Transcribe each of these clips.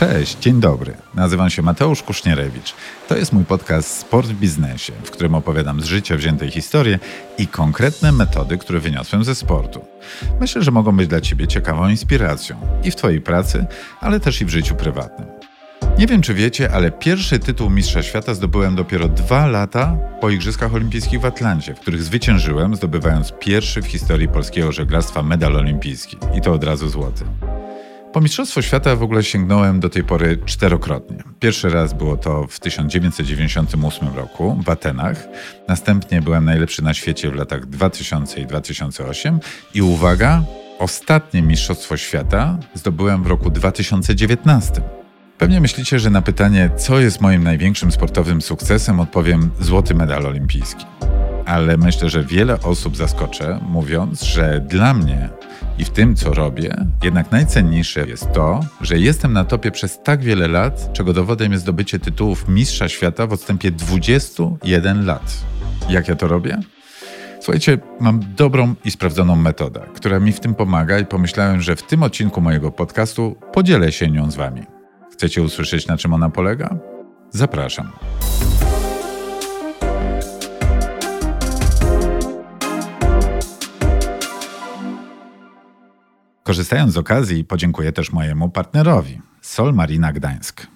Cześć, dzień dobry. Nazywam się Mateusz Kusznierewicz. To jest mój podcast Sport w biznesie, w którym opowiadam z życia wzięte historie i konkretne metody, które wyniosłem ze sportu. Myślę, że mogą być dla Ciebie ciekawą inspiracją i w Twojej pracy, ale też i w życiu prywatnym. Nie wiem, czy wiecie, ale pierwszy tytuł Mistrza Świata zdobyłem dopiero dwa lata po Igrzyskach Olimpijskich w Atlancie, w których zwyciężyłem, zdobywając pierwszy w historii polskiego żeglarstwa medal olimpijski. I to od razu złoty. Po Mistrzostwo Świata w ogóle sięgnąłem do tej pory czterokrotnie. Pierwszy raz było to w 1998 roku w Atenach. Następnie byłem najlepszy na świecie w latach 2000 i 2008. I uwaga, ostatnie Mistrzostwo Świata zdobyłem w roku 2019. Pewnie myślicie, że na pytanie, co jest moim największym sportowym sukcesem, odpowiem złoty medal olimpijski. Ale myślę, że wiele osób zaskoczę, mówiąc, że dla mnie i w tym, co robię, jednak najcenniejsze jest to, że jestem na topie przez tak wiele lat, czego dowodem jest zdobycie tytułów Mistrza Świata w odstępie 21 lat. Jak ja to robię? Słuchajcie, mam dobrą i sprawdzoną metodę, która mi w tym pomaga i pomyślałem, że w tym odcinku mojego podcastu podzielę się nią z Wami. Chcecie usłyszeć, na czym ona polega? Zapraszam. Korzystając z okazji, podziękuję też mojemu partnerowi, Sol Marina Gdańsk.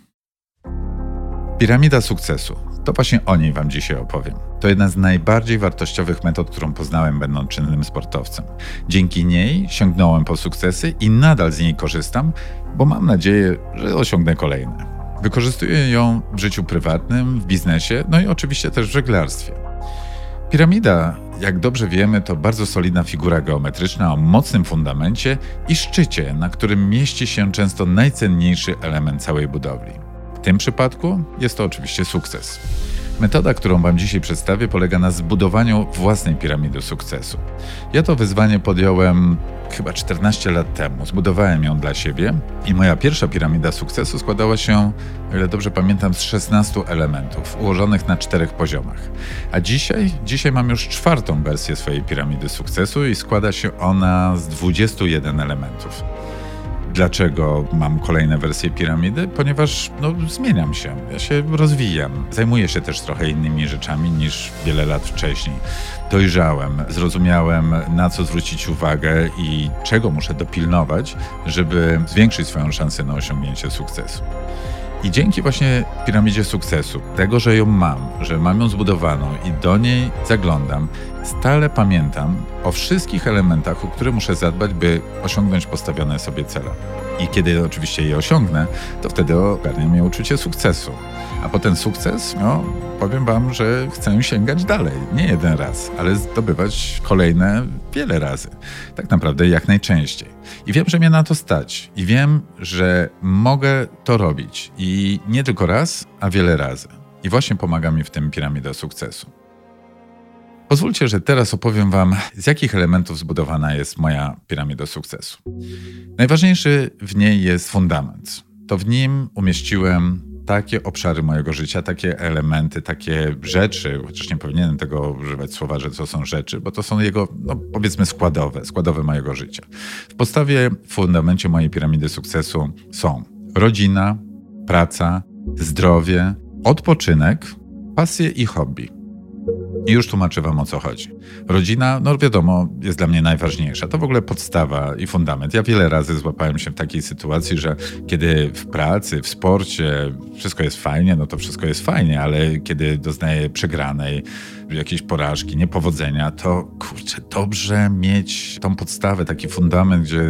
Piramida sukcesu. To właśnie o niej Wam dzisiaj opowiem. To jedna z najbardziej wartościowych metod, którą poznałem, będąc czynnym sportowcem. Dzięki niej sięgnąłem po sukcesy i nadal z niej korzystam, bo mam nadzieję, że osiągnę kolejne. Wykorzystuję ją w życiu prywatnym, w biznesie, no i oczywiście też w żeglarstwie. Piramida, jak dobrze wiemy, to bardzo solidna figura geometryczna o mocnym fundamencie i szczycie, na którym mieści się często najcenniejszy element całej budowli. W tym przypadku jest to oczywiście sukces. Metoda, którą Wam dzisiaj przedstawię, polega na zbudowaniu własnej piramidy sukcesu. Ja to wyzwanie podjąłem chyba 14 lat temu. Zbudowałem ją dla siebie i moja pierwsza piramida sukcesu składała się, o ile dobrze pamiętam, z 16 elementów ułożonych na czterech poziomach. A dzisiaj, dzisiaj mam już czwartą wersję swojej piramidy sukcesu i składa się ona z 21 elementów. Dlaczego mam kolejne wersje piramidy? Ponieważ no, zmieniam się, ja się rozwijam, zajmuję się też trochę innymi rzeczami niż wiele lat wcześniej. Dojrzałem, zrozumiałem na co zwrócić uwagę i czego muszę dopilnować, żeby zwiększyć swoją szansę na osiągnięcie sukcesu. I dzięki właśnie piramidzie sukcesu, tego, że ją mam, że mam ją zbudowaną i do niej zaglądam, stale pamiętam o wszystkich elementach, o które muszę zadbać, by osiągnąć postawione sobie cele. I kiedy oczywiście je osiągnę, to wtedy ogarnia mnie uczucie sukcesu. A po ten sukces, no, powiem Wam, że chcę sięgać dalej. Nie jeden raz, ale zdobywać kolejne wiele razy. Tak naprawdę jak najczęściej. I wiem, że mnie na to stać. I wiem, że mogę to robić. I nie tylko raz, a wiele razy. I właśnie pomaga mi w tym piramida sukcesu. Pozwólcie, że teraz opowiem Wam, z jakich elementów zbudowana jest moja piramida sukcesu. Najważniejszy w niej jest fundament. To w nim umieściłem takie obszary mojego życia, takie elementy, takie rzeczy, chociaż nie powinienem tego używać słowa, że to są rzeczy, bo to są jego, no, powiedzmy, składowe, składowe mojego życia. W podstawie, w fundamencie mojej piramidy sukcesu są rodzina, praca, zdrowie, odpoczynek, pasje i hobby. I już tłumaczę Wam o co chodzi. Rodzina, no wiadomo, jest dla mnie najważniejsza. To w ogóle podstawa i fundament. Ja wiele razy złapałem się w takiej sytuacji, że kiedy w pracy, w sporcie wszystko jest fajnie, no to wszystko jest fajnie, ale kiedy doznaję przegranej, jakiejś porażki, niepowodzenia, to kurczę, dobrze mieć tą podstawę, taki fundament, gdzie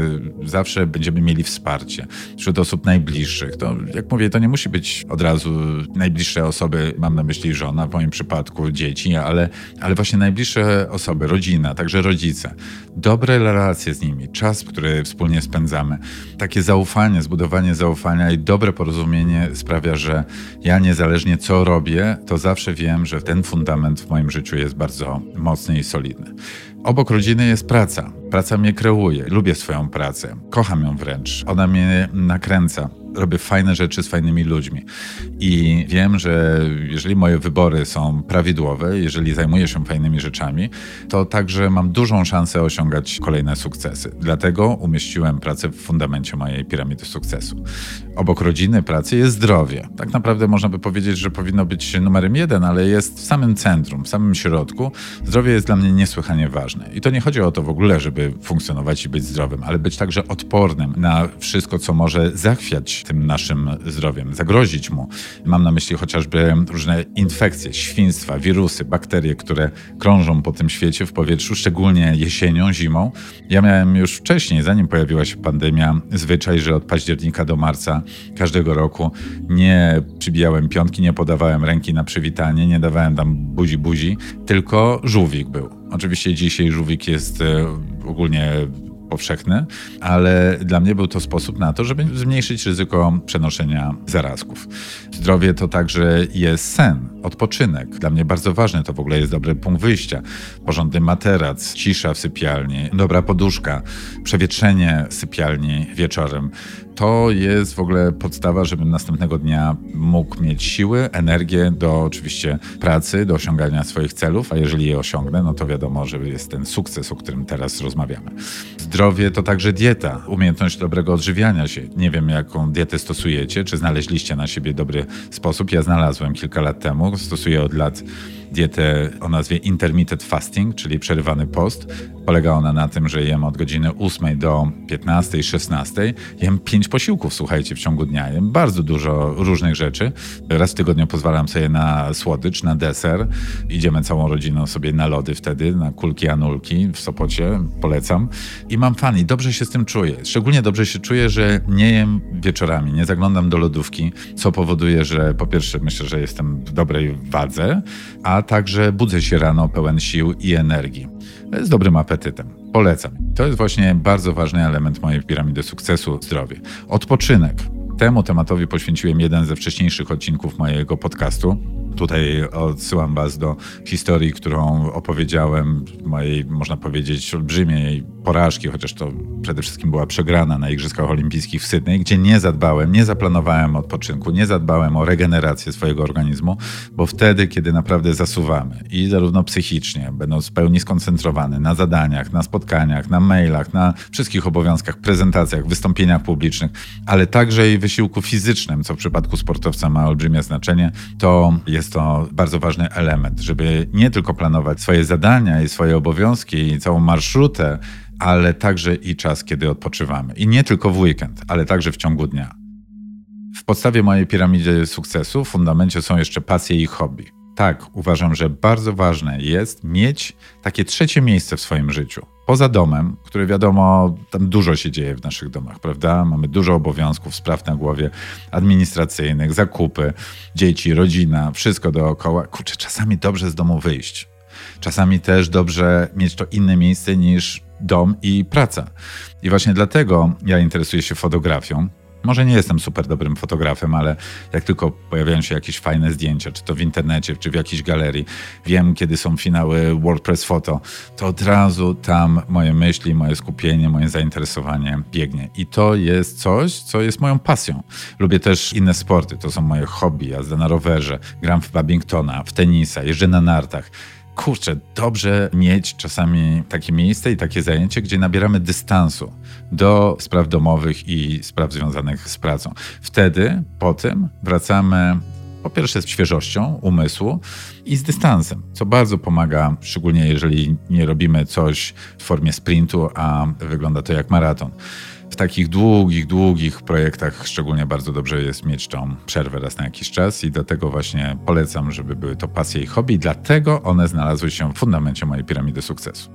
zawsze będziemy mieli wsparcie wśród osób najbliższych. To, jak mówię, to nie musi być od razu najbliższe osoby, mam na myśli żona, w moim przypadku dzieci, ale, ale właśnie najbliższe osoby, rodzina, także rodzice. Dobre relacje z nimi, czas, który wspólnie spędzamy. Takie zaufanie, zbudowanie zaufania i dobre porozumienie sprawia, że ja niezależnie co robię, to zawsze wiem, że ten fundament w moim moim życiu jest bardzo mocny i solidny. Obok rodziny jest praca. Praca mnie kreuje. Lubię swoją pracę. Kocham ją wręcz. Ona mnie nakręca. Robię fajne rzeczy z fajnymi ludźmi. I wiem, że jeżeli moje wybory są prawidłowe, jeżeli zajmuję się fajnymi rzeczami, to także mam dużą szansę osiągać kolejne sukcesy. Dlatego umieściłem pracę w fundamencie mojej piramidy sukcesu. Obok rodziny, pracy jest zdrowie. Tak naprawdę można by powiedzieć, że powinno być numerem jeden, ale jest w samym centrum, w samym środku. Zdrowie jest dla mnie niesłychanie ważne. I to nie chodzi o to w ogóle, żeby funkcjonować i być zdrowym, ale być także odpornym na wszystko, co może zachwiać tym naszym zdrowiem, zagrozić mu. Mam na myśli chociażby różne infekcje, świństwa, wirusy, bakterie, które krążą po tym świecie w powietrzu, szczególnie jesienią, zimą. Ja miałem już wcześniej, zanim pojawiła się pandemia, zwyczaj, że od października do marca każdego roku nie przybijałem piątki, nie podawałem ręki na przywitanie, nie dawałem tam buzi buzi, tylko żółwik był. Oczywiście dzisiaj żółwik jest e, ogólnie powszechny, ale dla mnie był to sposób na to, żeby zmniejszyć ryzyko przenoszenia zarazków. Zdrowie to także jest sen, odpoczynek. Dla mnie bardzo ważny to w ogóle jest dobry punkt wyjścia. Porządny materac, cisza w sypialni, dobra poduszka, przewietrzenie sypialni wieczorem to jest w ogóle podstawa, żebym następnego dnia mógł mieć siły, energię do oczywiście pracy, do osiągania swoich celów, a jeżeli je osiągnę, no to wiadomo, że jest ten sukces, o którym teraz rozmawiamy. Zdrowie to także dieta, umiejętność dobrego odżywiania się. Nie wiem, jaką dietę stosujecie, czy znaleźliście na siebie dobry sposób. Ja znalazłem kilka lat temu, stosuję od lat dietę o nazwie intermittent fasting, czyli przerywany post. Polega ona na tym, że jem od godziny 8 do 15, 16. Jem 5 posiłków, słuchajcie, w ciągu dnia. Jem bardzo dużo różnych rzeczy. Raz w tygodniu pozwalam sobie na słodycz, na deser. Idziemy całą rodziną sobie na lody wtedy, na kulki anulki w Sopocie. Polecam. I mam fan i dobrze się z tym czuję. Szczególnie dobrze się czuję, że nie jem wieczorami, nie zaglądam do lodówki, co powoduje, że po pierwsze myślę, że jestem w dobrej wadze, a także budzę się rano pełen sił i energii. Z dobrym apetytem. Polecam. To jest właśnie bardzo ważny element mojej piramidy sukcesu zdrowie. Odpoczynek. Temu tematowi poświęciłem jeden ze wcześniejszych odcinków mojego podcastu. Tutaj odsyłam Was do historii, którą opowiedziałem, mojej, można powiedzieć, olbrzymiej porażki, chociaż to przede wszystkim była przegrana na Igrzyskach Olimpijskich w Sydney, gdzie nie zadbałem, nie zaplanowałem odpoczynku, nie zadbałem o regenerację swojego organizmu, bo wtedy, kiedy naprawdę zasuwamy i zarówno psychicznie, będąc w pełni skoncentrowany na zadaniach, na spotkaniach, na mailach, na wszystkich obowiązkach, prezentacjach, wystąpieniach publicznych, ale także i wysiłku fizycznym, co w przypadku sportowca ma olbrzymie znaczenie, to jest to bardzo ważny element, żeby nie tylko planować swoje zadania i swoje obowiązki i całą marszrutę, ale także i czas, kiedy odpoczywamy. I nie tylko w weekend, ale także w ciągu dnia. W podstawie mojej piramidy sukcesu, w fundamencie są jeszcze pasje i hobby. Tak, uważam, że bardzo ważne jest mieć takie trzecie miejsce w swoim życiu. Poza domem, które wiadomo, tam dużo się dzieje w naszych domach, prawda? Mamy dużo obowiązków, spraw na głowie administracyjnych, zakupy, dzieci, rodzina, wszystko dookoła. Kurczę, czasami dobrze z domu wyjść. Czasami też dobrze mieć to inne miejsce niż dom i praca. I właśnie dlatego ja interesuję się fotografią. Może nie jestem super dobrym fotografem, ale jak tylko pojawiają się jakieś fajne zdjęcia, czy to w internecie, czy w jakiejś galerii, wiem, kiedy są finały WordPress Photo, to od razu tam moje myśli, moje skupienie, moje zainteresowanie biegnie. I to jest coś, co jest moją pasją. Lubię też inne sporty, to są moje hobby, jazda na rowerze, gram w badmintona, w tenisa, jeżdżę na nartach kurczę, dobrze mieć czasami takie miejsce i takie zajęcie, gdzie nabieramy dystansu do spraw domowych i spraw związanych z pracą. Wtedy, po tym wracamy po pierwsze z świeżością umysłu i z dystansem, co bardzo pomaga, szczególnie jeżeli nie robimy coś w formie sprintu, a wygląda to jak maraton w takich długich, długich projektach szczególnie bardzo dobrze jest mieć tą przerwę raz na jakiś czas i dlatego właśnie polecam, żeby były to pasje i hobby, dlatego one znalazły się w fundamencie mojej piramidy sukcesu.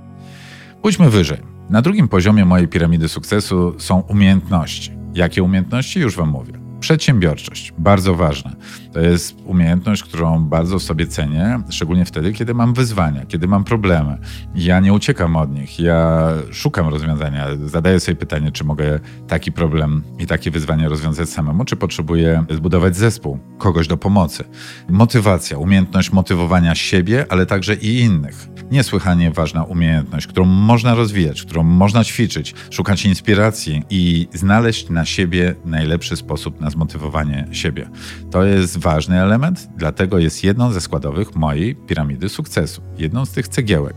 Pójdźmy wyżej. Na drugim poziomie mojej piramidy sukcesu są umiejętności. Jakie umiejętności? Już Wam mówię. Przedsiębiorczość, bardzo ważne. To jest umiejętność, którą bardzo sobie cenię, szczególnie wtedy, kiedy mam wyzwania, kiedy mam problemy. Ja nie uciekam od nich, ja szukam rozwiązania, zadaję sobie pytanie, czy mogę taki problem i takie wyzwanie rozwiązać samemu, czy potrzebuję zbudować zespół, kogoś do pomocy. Motywacja, umiejętność motywowania siebie, ale także i innych. Niesłychanie ważna umiejętność, którą można rozwijać, którą można ćwiczyć, szukać inspiracji i znaleźć na siebie najlepszy sposób na zmotywowanie siebie. To jest ważny element, dlatego jest jedną ze składowych mojej piramidy sukcesu, jedną z tych cegiełek.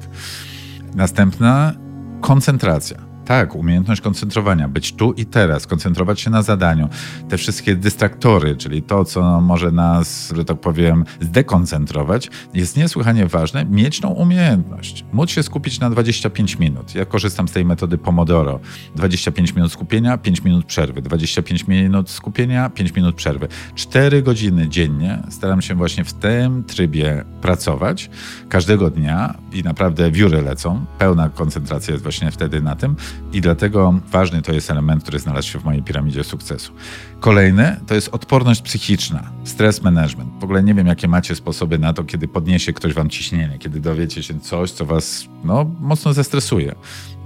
Następna koncentracja tak, umiejętność koncentrowania, być tu i teraz, koncentrować się na zadaniu. Te wszystkie dystraktory, czyli to, co może nas, że tak powiem, zdekoncentrować, jest niesłychanie ważne, mieć tą umiejętność. Móc się skupić na 25 minut. Ja korzystam z tej metody Pomodoro. 25 minut skupienia, 5 minut przerwy. 25 minut skupienia, 5 minut przerwy. 4 godziny dziennie staram się właśnie w tym trybie pracować każdego dnia i naprawdę wióry lecą. Pełna koncentracja jest właśnie wtedy na tym i dlatego ważny to jest element, który znalazł się w mojej piramidzie sukcesu. Kolejny to jest odporność psychiczna, stres management. W ogóle nie wiem, jakie macie sposoby na to, kiedy podniesie ktoś wam ciśnienie, kiedy dowiecie się coś, co was no, mocno zestresuje.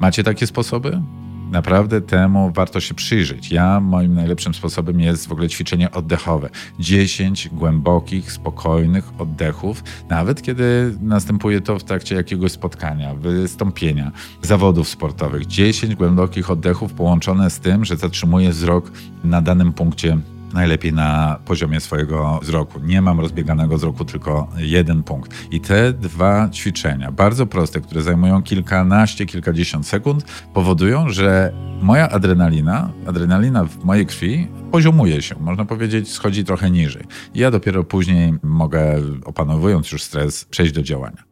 Macie takie sposoby? Naprawdę temu warto się przyjrzeć. Ja, moim najlepszym sposobem jest w ogóle ćwiczenie oddechowe. 10 głębokich, spokojnych oddechów, nawet kiedy następuje to w trakcie jakiegoś spotkania, wystąpienia, zawodów sportowych. 10 głębokich oddechów połączone z tym, że zatrzymuję wzrok na danym punkcie najlepiej na poziomie swojego wzroku. Nie mam rozbieganego wzroku, tylko jeden punkt. I te dwa ćwiczenia, bardzo proste, które zajmują kilkanaście, kilkadziesiąt sekund, powodują, że moja adrenalina, adrenalina w mojej krwi poziomuje się, można powiedzieć, schodzi trochę niżej. I ja dopiero później mogę, opanowując już stres, przejść do działania.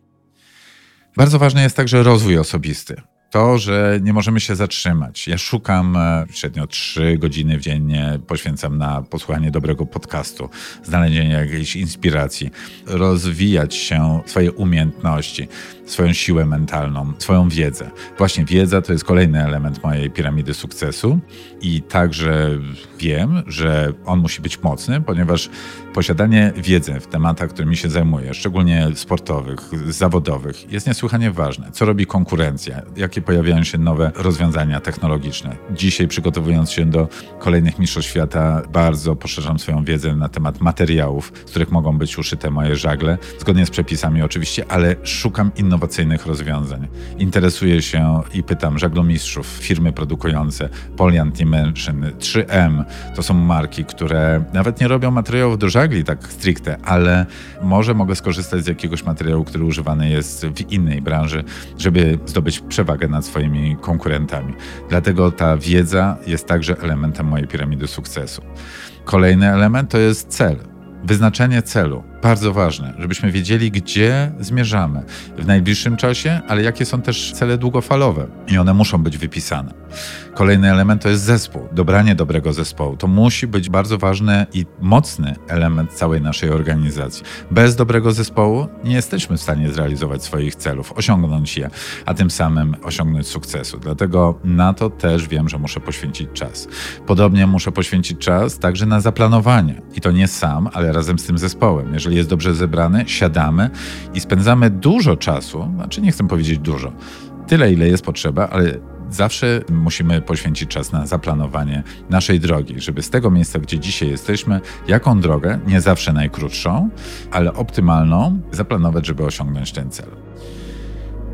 Bardzo ważny jest także rozwój osobisty to, że nie możemy się zatrzymać. Ja szukam e, średnio 3 godziny dziennie, poświęcam na posłuchanie dobrego podcastu, znalezienie jakiejś inspiracji, rozwijać się, swoje umiejętności, swoją siłę mentalną, swoją wiedzę. Właśnie wiedza to jest kolejny element mojej piramidy sukcesu i także wiem, że on musi być mocny, ponieważ posiadanie wiedzy w tematach, którymi się zajmuję, szczególnie sportowych, zawodowych, jest niesłychanie ważne. Co robi konkurencja? Jakie pojawiają się nowe rozwiązania technologiczne? Dzisiaj przygotowując się do kolejnych mistrzostw świata, bardzo poszerzam swoją wiedzę na temat materiałów, z których mogą być uszyte moje żagle, zgodnie z przepisami oczywiście, ale szukam innowacyjnych rozwiązań. Interesuję się i pytam żaglomistrzów, firmy produkujące, Poliant Dimension, 3M, to są marki, które nawet nie robią materiałów do żagli tak stricte, ale może mogę skorzystać z jakiegoś materiału, który używany jest w innej branży, żeby zdobyć przewagę nad swoimi konkurentami. Dlatego ta wiedza jest także elementem mojej piramidy sukcesu. Kolejny element to jest cel. Wyznaczenie celu bardzo ważne, żebyśmy wiedzieli, gdzie zmierzamy w najbliższym czasie, ale jakie są też cele długofalowe i one muszą być wypisane. Kolejny element to jest zespół, dobranie dobrego zespołu. To musi być bardzo ważny i mocny element całej naszej organizacji. Bez dobrego zespołu nie jesteśmy w stanie zrealizować swoich celów, osiągnąć je, a tym samym osiągnąć sukcesu. Dlatego na to też wiem, że muszę poświęcić czas. Podobnie muszę poświęcić czas także na zaplanowanie i to nie sam, ale razem z tym zespołem. Jeżeli jest dobrze zebrany, siadamy i spędzamy dużo czasu, znaczy nie chcę powiedzieć dużo, tyle ile jest potrzeba, ale zawsze musimy poświęcić czas na zaplanowanie naszej drogi, żeby z tego miejsca, gdzie dzisiaj jesteśmy, jaką drogę, nie zawsze najkrótszą, ale optymalną, zaplanować, żeby osiągnąć ten cel.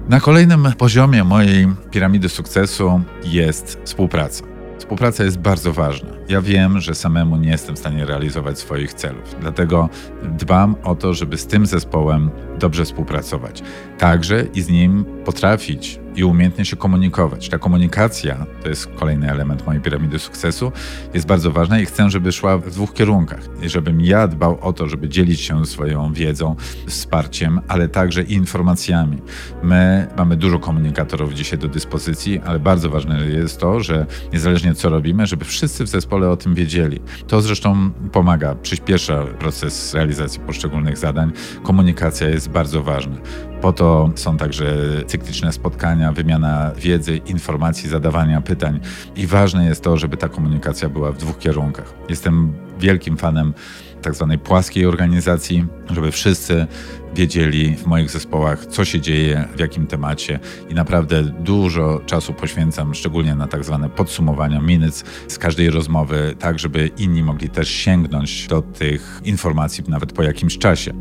Na kolejnym poziomie mojej piramidy sukcesu jest współpraca. Współpraca jest bardzo ważna. Ja wiem, że samemu nie jestem w stanie realizować swoich celów, dlatego dbam o to, żeby z tym zespołem dobrze współpracować. Także i z nim potrafić i umiejętnie się komunikować. Ta komunikacja, to jest kolejny element mojej piramidy sukcesu, jest bardzo ważna i chcę, żeby szła w dwóch kierunkach. I żebym ja dbał o to, żeby dzielić się swoją wiedzą, wsparciem, ale także informacjami. My mamy dużo komunikatorów dzisiaj do dyspozycji, ale bardzo ważne jest to, że niezależnie co robimy, żeby wszyscy w zespole o tym wiedzieli. To zresztą pomaga, przyspiesza proces realizacji poszczególnych zadań. Komunikacja jest bardzo ważna. Po to są także cykliczne spotkania, wymiana wiedzy, informacji, zadawania pytań. I ważne jest to, żeby ta komunikacja była w dwóch kierunkach. Jestem wielkim fanem tak zwanej płaskiej organizacji, żeby wszyscy wiedzieli w moich zespołach, co się dzieje, w jakim temacie i naprawdę dużo czasu poświęcam, szczególnie na tak zwane podsumowania minutes z każdej rozmowy, tak żeby inni mogli też sięgnąć do tych informacji nawet po jakimś czasie.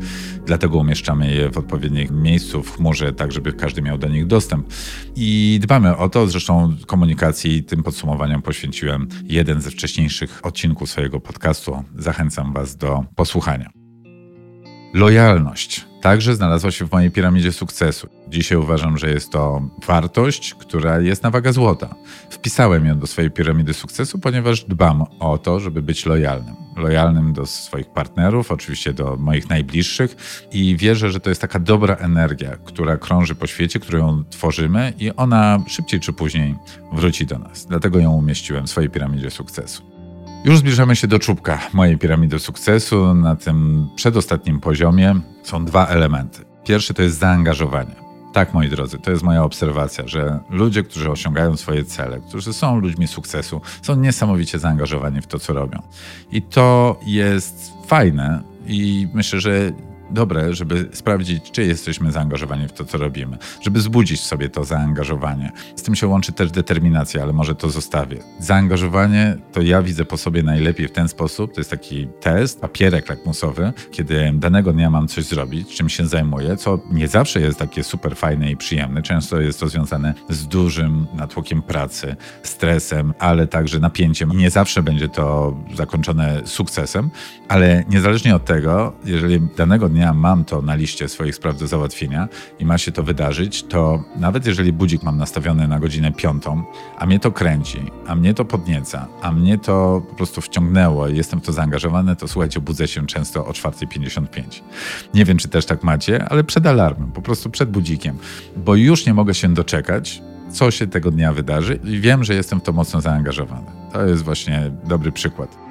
Dlatego umieszczamy je w odpowiednim miejscu w chmurze, tak żeby każdy miał do nich dostęp. I dbamy o to, zresztą komunikacji tym podsumowaniom poświęciłem jeden ze wcześniejszych odcinków swojego podcastu. Zachęcam Was do posłuchania. Lojalność także znalazła się w mojej piramidzie sukcesu. Dzisiaj uważam, że jest to wartość, która jest na wagę złota. Wpisałem ją do swojej piramidy sukcesu, ponieważ dbam o to, żeby być lojalnym. Lojalnym do swoich partnerów, oczywiście do moich najbliższych i wierzę, że to jest taka dobra energia, która krąży po świecie, którą tworzymy i ona szybciej czy później wróci do nas. Dlatego ją umieściłem w swojej piramidzie sukcesu. Już zbliżamy się do czubka mojej piramidy sukcesu. Na tym przedostatnim poziomie są dwa elementy. Pierwszy to jest zaangażowanie. Tak, moi drodzy, to jest moja obserwacja, że ludzie, którzy osiągają swoje cele, którzy są ludźmi sukcesu, są niesamowicie zaangażowani w to, co robią. I to jest fajne i myślę, że dobre, żeby sprawdzić, czy jesteśmy zaangażowani w to, co robimy, żeby zbudzić sobie to zaangażowanie. Z tym się łączy też determinacja, ale może to zostawię. Zaangażowanie to ja widzę po sobie najlepiej w ten sposób, to jest taki test, papierek lakmusowy, kiedy danego dnia mam coś zrobić, czym się zajmuję, co nie zawsze jest takie super fajne i przyjemne. Często jest to związane z dużym natłokiem pracy, stresem, ale także napięciem. Nie zawsze będzie to zakończone sukcesem, ale niezależnie od tego, jeżeli danego dnia dnia mam to na liście swoich spraw do załatwienia i ma się to wydarzyć, to nawet jeżeli budzik mam nastawiony na godzinę piątą, a mnie to kręci, a mnie to podnieca, a mnie to po prostu wciągnęło i jestem w to zaangażowany, to słuchajcie, budzę się często o 4.55. Nie wiem, czy też tak macie, ale przed alarmem, po prostu przed budzikiem, bo już nie mogę się doczekać, co się tego dnia wydarzy i wiem, że jestem w to mocno zaangażowany. To jest właśnie dobry przykład.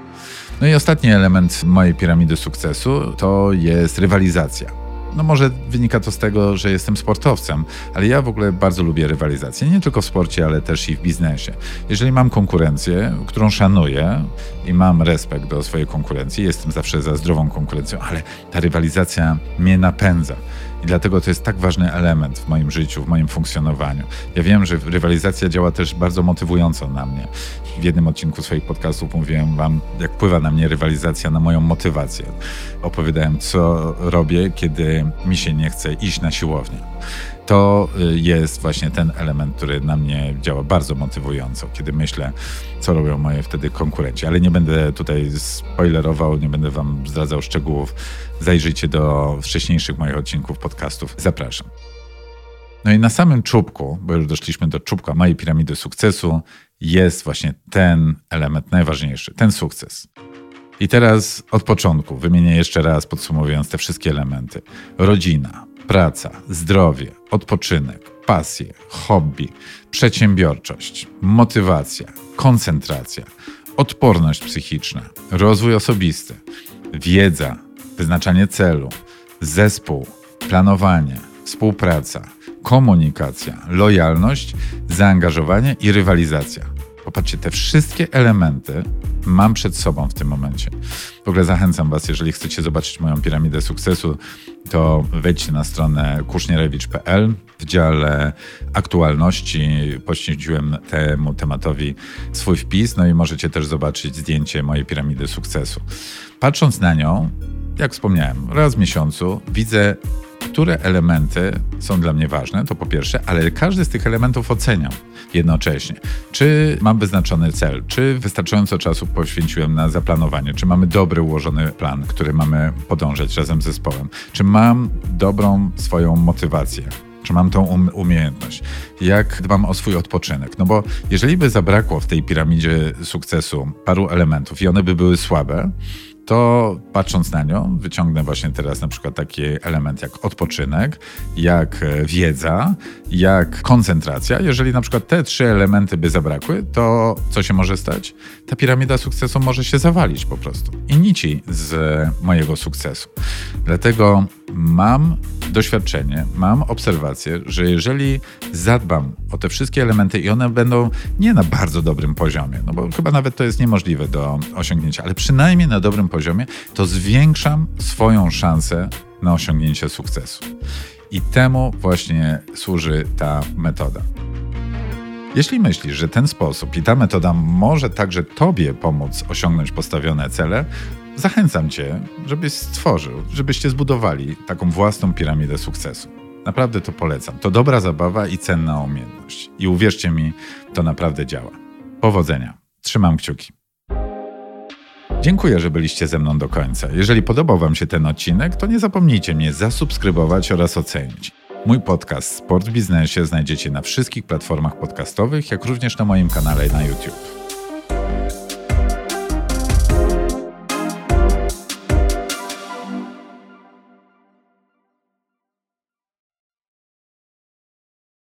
No i ostatni element mojej piramidy sukcesu to jest rywalizacja. No może wynika to z tego, że jestem sportowcem, ale ja w ogóle bardzo lubię rywalizację, nie tylko w sporcie, ale też i w biznesie. Jeżeli mam konkurencję, którą szanuję i mam respekt do swojej konkurencji, jestem zawsze za zdrową konkurencją, ale ta rywalizacja mnie napędza. I dlatego to jest tak ważny element w moim życiu, w moim funkcjonowaniu. Ja wiem, że rywalizacja działa też bardzo motywująco na mnie. W jednym odcinku swoich podcastów mówiłem Wam, jak wpływa na mnie rywalizacja, na moją motywację. Opowiadałem, co robię, kiedy mi się nie chce iść na siłownię to y, jest właśnie ten element, który na mnie działa bardzo motywująco, kiedy myślę, co robią moje wtedy konkurenci. Ale nie będę tutaj spoilerował, nie będę wam zdradzał szczegółów. Zajrzyjcie do wcześniejszych moich odcinków podcastów. Zapraszam. No i na samym czubku, bo już doszliśmy do czubka mojej piramidy sukcesu, jest właśnie ten element najważniejszy, ten sukces. I teraz od początku wymienię jeszcze raz, podsumowując te wszystkie elementy. Rodzina, praca, zdrowie, odpoczynek, pasje, hobby, przedsiębiorczość, motywacja, koncentracja, odporność psychiczna, rozwój osobisty, wiedza, wyznaczanie celu, zespół, planowanie, współpraca, komunikacja, lojalność, zaangażowanie i rywalizacja. Popatrzcie, te wszystkie elementy mam przed sobą w tym momencie. W ogóle zachęcam Was, jeżeli chcecie zobaczyć moją piramidę sukcesu, to wejdźcie na stronę kusznierewicz.pl. W dziale aktualności poświęciłem temu tematowi swój wpis, no i możecie też zobaczyć zdjęcie mojej piramidy sukcesu. Patrząc na nią, jak wspomniałem, raz w miesiącu widzę które elementy są dla mnie ważne, to po pierwsze, ale każdy z tych elementów oceniam jednocześnie. Czy mam wyznaczony cel, czy wystarczająco czasu poświęciłem na zaplanowanie, czy mamy dobry ułożony plan, który mamy podążać razem z zespołem, czy mam dobrą swoją motywację, czy mam tą um umiejętność? Jak dbam o swój odpoczynek? No bo jeżeli by zabrakło w tej piramidzie sukcesu paru elementów i one by były słabe, to patrząc na nią, wyciągnę właśnie teraz na przykład taki element jak odpoczynek, jak e, wiedza, jak koncentracja. Jeżeli na przykład te trzy elementy by zabrakły, to co się może stać? Ta piramida sukcesu może się zawalić po prostu i nici z mojego sukcesu. Dlatego mam doświadczenie, mam obserwację, że jeżeli zadbam o te wszystkie elementy i one będą nie na bardzo dobrym poziomie, no bo chyba nawet to jest niemożliwe do osiągnięcia, ale przynajmniej na dobrym poziomie, to zwiększam swoją szansę na osiągnięcie sukcesu. I temu właśnie służy ta metoda. Jeśli myślisz, że ten sposób i ta metoda może także Tobie pomóc osiągnąć postawione cele, zachęcam Cię, żebyś stworzył, żebyście zbudowali taką własną piramidę sukcesu. Naprawdę to polecam. To dobra zabawa i cenna umiejętność. I uwierzcie mi, to naprawdę działa. Powodzenia. Trzymam kciuki. Dziękuję, że byliście ze mną do końca. Jeżeli podobał Wam się ten odcinek, to nie zapomnijcie mnie zasubskrybować oraz ocenić. Mój podcast Sport w Biznesie znajdziecie na wszystkich platformach podcastowych, jak również na moim kanale na YouTube.